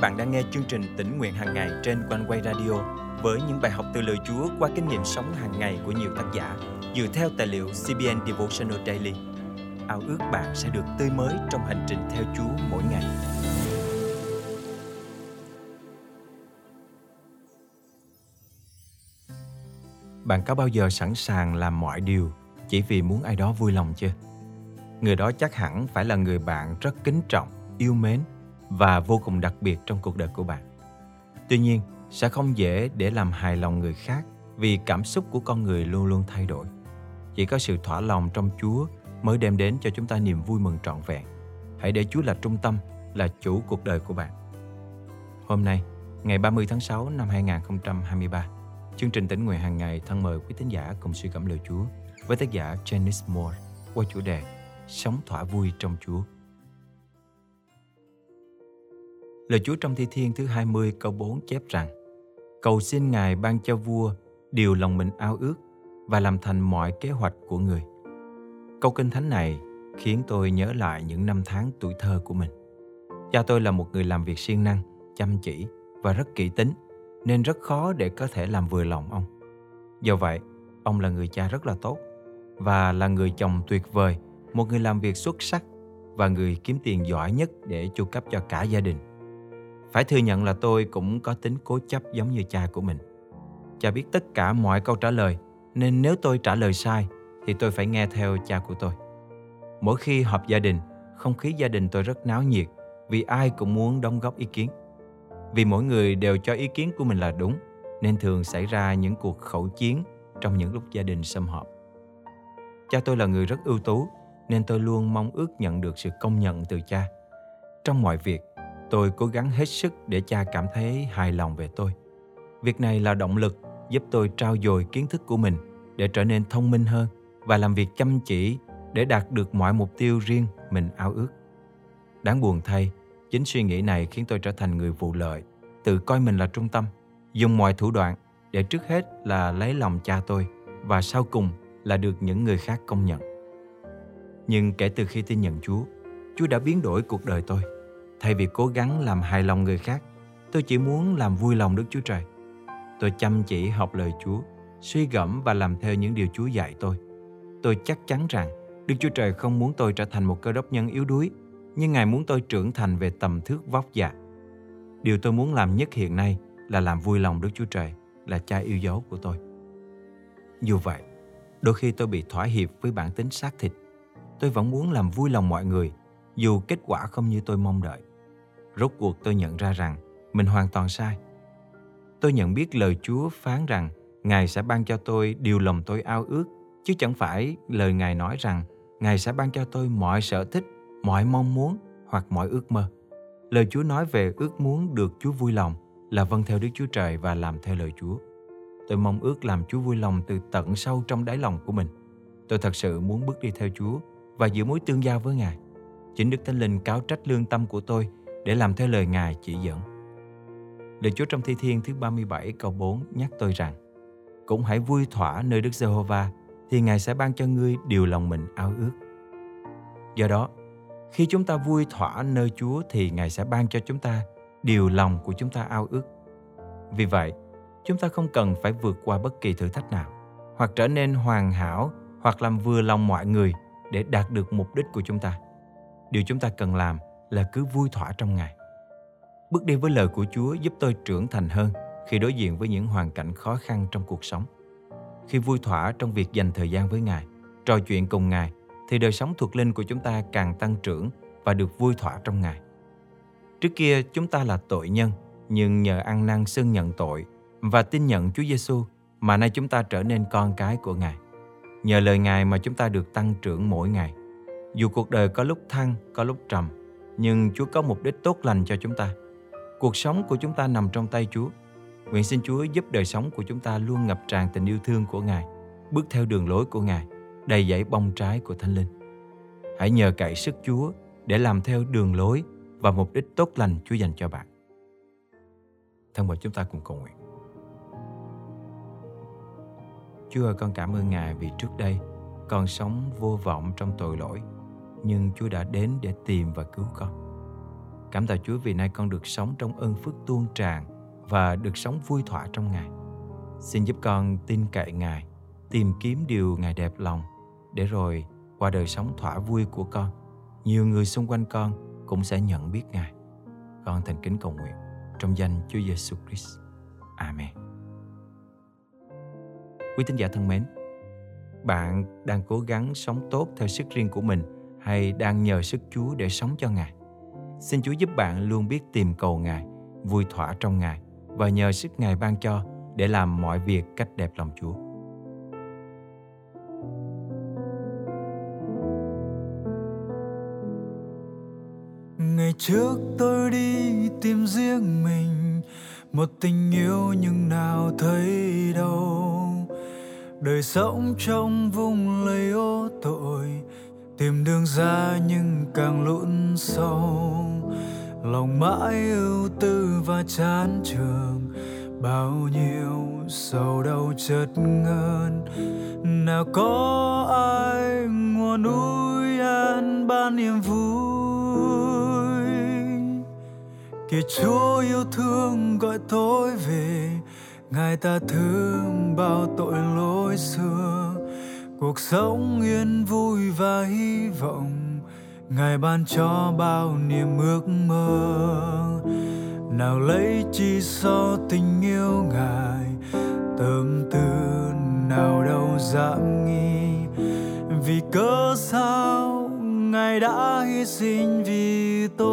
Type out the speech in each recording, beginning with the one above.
bạn đang nghe chương trình tỉnh nguyện hàng ngày trên quanh quay radio với những bài học từ lời Chúa qua kinh nghiệm sống hàng ngày của nhiều tác giả dựa theo tài liệu CBN Devotional Daily. Ao ước bạn sẽ được tươi mới trong hành trình theo Chúa mỗi ngày. Bạn có bao giờ sẵn sàng làm mọi điều chỉ vì muốn ai đó vui lòng chưa? Người đó chắc hẳn phải là người bạn rất kính trọng, yêu mến và vô cùng đặc biệt trong cuộc đời của bạn. Tuy nhiên, sẽ không dễ để làm hài lòng người khác vì cảm xúc của con người luôn luôn thay đổi. Chỉ có sự thỏa lòng trong Chúa mới đem đến cho chúng ta niềm vui mừng trọn vẹn. Hãy để Chúa là trung tâm, là chủ cuộc đời của bạn. Hôm nay, ngày 30 tháng 6 năm 2023, chương trình tỉnh nguyện hàng ngày thân mời quý tín giả cùng suy cảm lời Chúa với tác giả Janice Moore qua chủ đề Sống thỏa vui trong Chúa. Lời Chúa trong Thi Thiên thứ 20 câu 4 chép rằng Cầu xin Ngài ban cho vua điều lòng mình ao ước và làm thành mọi kế hoạch của người. Câu kinh thánh này khiến tôi nhớ lại những năm tháng tuổi thơ của mình. Cha tôi là một người làm việc siêng năng, chăm chỉ và rất kỹ tính, nên rất khó để có thể làm vừa lòng ông. Do vậy, ông là người cha rất là tốt và là người chồng tuyệt vời, một người làm việc xuất sắc và người kiếm tiền giỏi nhất để chu cấp cho cả gia đình. Phải thừa nhận là tôi cũng có tính cố chấp giống như cha của mình. Cha biết tất cả mọi câu trả lời, nên nếu tôi trả lời sai thì tôi phải nghe theo cha của tôi. Mỗi khi họp gia đình, không khí gia đình tôi rất náo nhiệt vì ai cũng muốn đóng góp ý kiến. Vì mỗi người đều cho ý kiến của mình là đúng, nên thường xảy ra những cuộc khẩu chiến trong những lúc gia đình xâm họp. Cha tôi là người rất ưu tú, nên tôi luôn mong ước nhận được sự công nhận từ cha. Trong mọi việc, Tôi cố gắng hết sức để cha cảm thấy hài lòng về tôi. Việc này là động lực giúp tôi trao dồi kiến thức của mình để trở nên thông minh hơn và làm việc chăm chỉ để đạt được mọi mục tiêu riêng mình ao ước. Đáng buồn thay, chính suy nghĩ này khiến tôi trở thành người vụ lợi, tự coi mình là trung tâm, dùng mọi thủ đoạn để trước hết là lấy lòng cha tôi và sau cùng là được những người khác công nhận. Nhưng kể từ khi tin nhận Chúa, Chúa đã biến đổi cuộc đời tôi. Thay vì cố gắng làm hài lòng người khác, tôi chỉ muốn làm vui lòng Đức Chúa Trời. Tôi chăm chỉ học lời Chúa, suy gẫm và làm theo những điều Chúa dạy tôi. Tôi chắc chắn rằng Đức Chúa Trời không muốn tôi trở thành một cơ đốc nhân yếu đuối, nhưng Ngài muốn tôi trưởng thành về tầm thước vóc dạ. Điều tôi muốn làm nhất hiện nay là làm vui lòng Đức Chúa Trời, là cha yêu dấu của tôi. Dù vậy, đôi khi tôi bị thỏa hiệp với bản tính xác thịt. Tôi vẫn muốn làm vui lòng mọi người, dù kết quả không như tôi mong đợi. Rốt cuộc tôi nhận ra rằng mình hoàn toàn sai. Tôi nhận biết lời Chúa phán rằng Ngài sẽ ban cho tôi điều lòng tôi ao ước, chứ chẳng phải lời Ngài nói rằng Ngài sẽ ban cho tôi mọi sở thích, mọi mong muốn hoặc mọi ước mơ. Lời Chúa nói về ước muốn được Chúa vui lòng là vâng theo Đức Chúa Trời và làm theo lời Chúa. Tôi mong ước làm Chúa vui lòng từ tận sâu trong đáy lòng của mình. Tôi thật sự muốn bước đi theo Chúa và giữ mối tương giao với Ngài. Chính Đức Thánh Linh cáo trách lương tâm của tôi để làm theo lời Ngài chỉ dẫn. Lời Chúa trong Thi Thiên thứ 37 câu 4 nhắc tôi rằng Cũng hãy vui thỏa nơi Đức Giê-hô-va thì Ngài sẽ ban cho ngươi điều lòng mình ao ước. Do đó, khi chúng ta vui thỏa nơi Chúa thì Ngài sẽ ban cho chúng ta điều lòng của chúng ta ao ước. Vì vậy, chúng ta không cần phải vượt qua bất kỳ thử thách nào, hoặc trở nên hoàn hảo, hoặc làm vừa lòng mọi người để đạt được mục đích của chúng ta. Điều chúng ta cần làm là cứ vui thỏa trong Ngài. Bước đi với lời của Chúa giúp tôi trưởng thành hơn khi đối diện với những hoàn cảnh khó khăn trong cuộc sống. Khi vui thỏa trong việc dành thời gian với Ngài, trò chuyện cùng Ngài, thì đời sống thuộc linh của chúng ta càng tăng trưởng và được vui thỏa trong Ngài. Trước kia chúng ta là tội nhân, nhưng nhờ ăn năn xưng nhận tội và tin nhận Chúa Giêsu mà nay chúng ta trở nên con cái của Ngài. Nhờ lời Ngài mà chúng ta được tăng trưởng mỗi ngày. Dù cuộc đời có lúc thăng, có lúc trầm, nhưng Chúa có mục đích tốt lành cho chúng ta. Cuộc sống của chúng ta nằm trong tay Chúa. Nguyện xin Chúa giúp đời sống của chúng ta luôn ngập tràn tình yêu thương của Ngài, bước theo đường lối của Ngài, đầy dẫy bông trái của Thánh Linh. Hãy nhờ cậy sức Chúa để làm theo đường lối và mục đích tốt lành Chúa dành cho bạn. Thân mời chúng ta cùng cầu nguyện. Chúa ơi, con cảm ơn Ngài vì trước đây con sống vô vọng trong tội lỗi nhưng Chúa đã đến để tìm và cứu con. Cảm tạ Chúa vì nay con được sống trong ơn phước tuôn tràn và được sống vui thỏa trong Ngài. Xin giúp con tin cậy Ngài, tìm kiếm điều Ngài đẹp lòng, để rồi qua đời sống thỏa vui của con, nhiều người xung quanh con cũng sẽ nhận biết Ngài. Con thành kính cầu nguyện trong danh Chúa Giêsu Christ. Amen. Quý tín giả thân mến, bạn đang cố gắng sống tốt theo sức riêng của mình hay đang nhờ sức Chúa để sống cho Ngài? Xin Chúa giúp bạn luôn biết tìm cầu Ngài, vui thỏa trong Ngài và nhờ sức Ngài ban cho để làm mọi việc cách đẹp lòng Chúa. Ngày trước tôi đi tìm riêng mình một tình yêu nhưng nào thấy đâu đời sống trong vùng lầy ô tội tìm đường ra nhưng càng lún sâu. Lòng mãi ưu tư và chán trường, bao nhiêu sầu đau chợt ngơn nào có ai mùa núi an ban niềm vui? Kìa chúa yêu thương gọi tôi về, ngài ta thương bao tội lỗi xưa cuộc sống yên vui và hy vọng, ngài ban cho bao niềm ước mơ. Nào lấy chi so tình yêu ngài, tâm tư nào đâu dám nghi. Vì cớ sao ngài đã hy sinh vì tôi?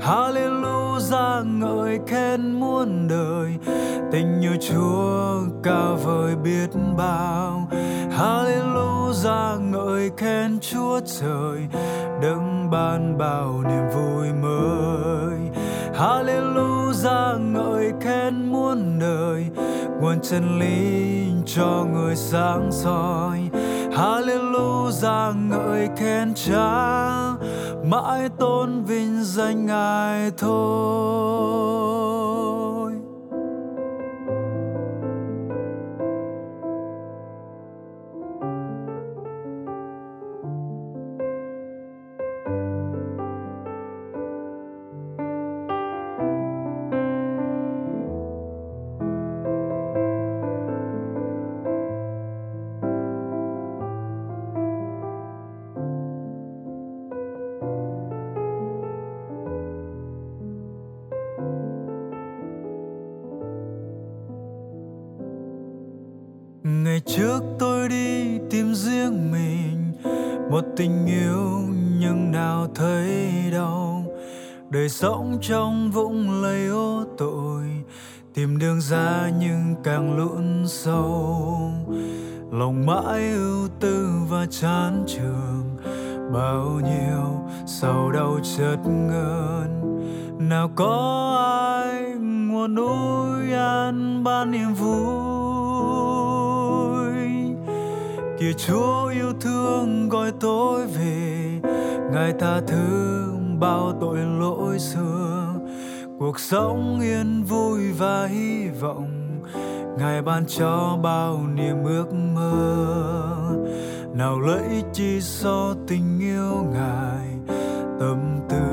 Hallelujah, ngợi khen muôn đời tình yêu chúa cao vời biết bao. Hallelujah, ngợi khen chúa trời, đấng ban bao niềm vui mới. Hallelujah, ngợi khen muôn đời, nguồn chân lý cho người sáng soi. Hallelujah, ngợi khen cha, mãi tôn vinh danh ngài thôi. Trước tôi đi tìm riêng mình. Một tình yêu nhưng nào thấy đau. đời sống trong vũng lầy ô tội. Tìm đường ra nhưng càng lún sâu. Lòng mãi ưu tư và chán trường bao nhiêu sầu đau chợt ngơn nào có ai nguồn núi an ban niềm vui? Kìa chúa yêu thương gọi tôi về. Ngài tha thứ bao tội lỗi xưa. Cuộc sống yên vui và hy vọng. Ngài ban cho bao niềm ước mơ. Nào lấy chi so tình yêu ngài. Tâm tư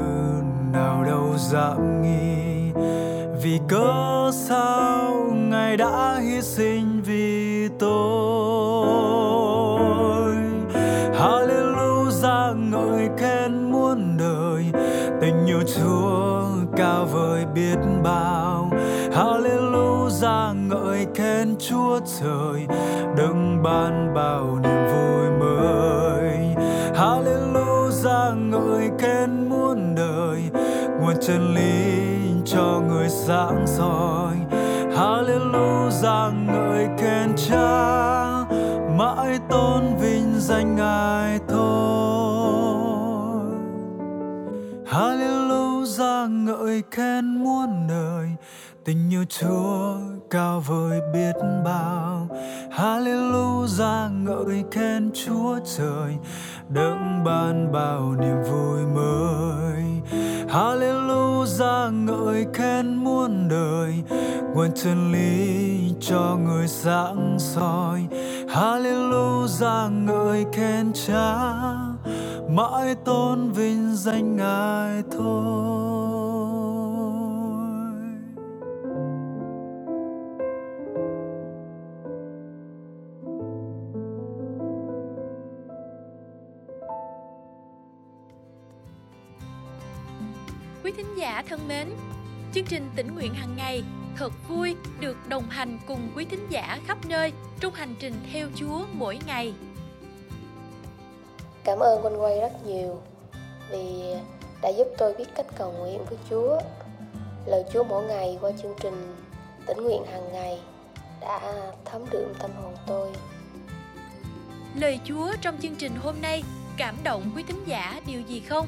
nào đâu dám nghi vì cớ sao ngài đã hy sinh? Muôn đời. Tình yêu chúa cao vời biết bao. Hallelujah, ngợi khen chúa trời. Đấng ban bao niềm vui mới. Hallelujah, ngợi khen muôn đời. Nguồn chân lý cho người sáng soi. Hallelujah, ngợi khen cha. Mãi tôn vinh danh ngài thôi. Người ngợi khen muôn đời. Tình yêu chúa cao vời biết bao. Hallelujah, ngợi khen chúa trời. Đấng ban bao niềm vui mới. Hallelujah, ngợi khen muôn đời. Nguồn chân lý cho người sáng soi. Hallelujah, ngợi khen cha. Mãi tôn vinh danh ngài thôi. Giả thân mến, chương trình tỉnh nguyện hàng ngày thật vui được đồng hành cùng quý thính giả khắp nơi trong hành trình theo Chúa mỗi ngày. Cảm ơn Quanh Quay rất nhiều vì đã giúp tôi biết cách cầu nguyện với Chúa. Lời Chúa mỗi ngày qua chương trình tỉnh nguyện hàng ngày đã thấm đượm tâm hồn tôi. Lời Chúa trong chương trình hôm nay cảm động quý thính giả điều gì không?